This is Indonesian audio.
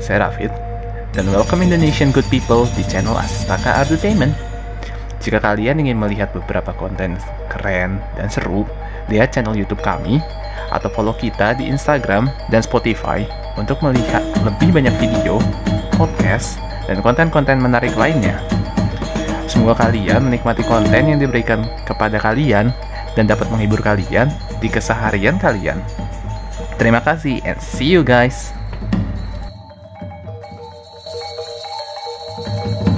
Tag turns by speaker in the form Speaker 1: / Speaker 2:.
Speaker 1: saya Rafid, dan welcome Indonesian good people di channel Astaka Entertainment. Jika kalian ingin melihat beberapa konten keren dan seru, lihat channel YouTube kami atau follow kita di Instagram dan Spotify untuk melihat lebih banyak video, podcast, dan konten-konten menarik lainnya. Semoga kalian menikmati konten yang diberikan kepada kalian dan dapat menghibur kalian di keseharian kalian. Terima kasih and see you guys. Música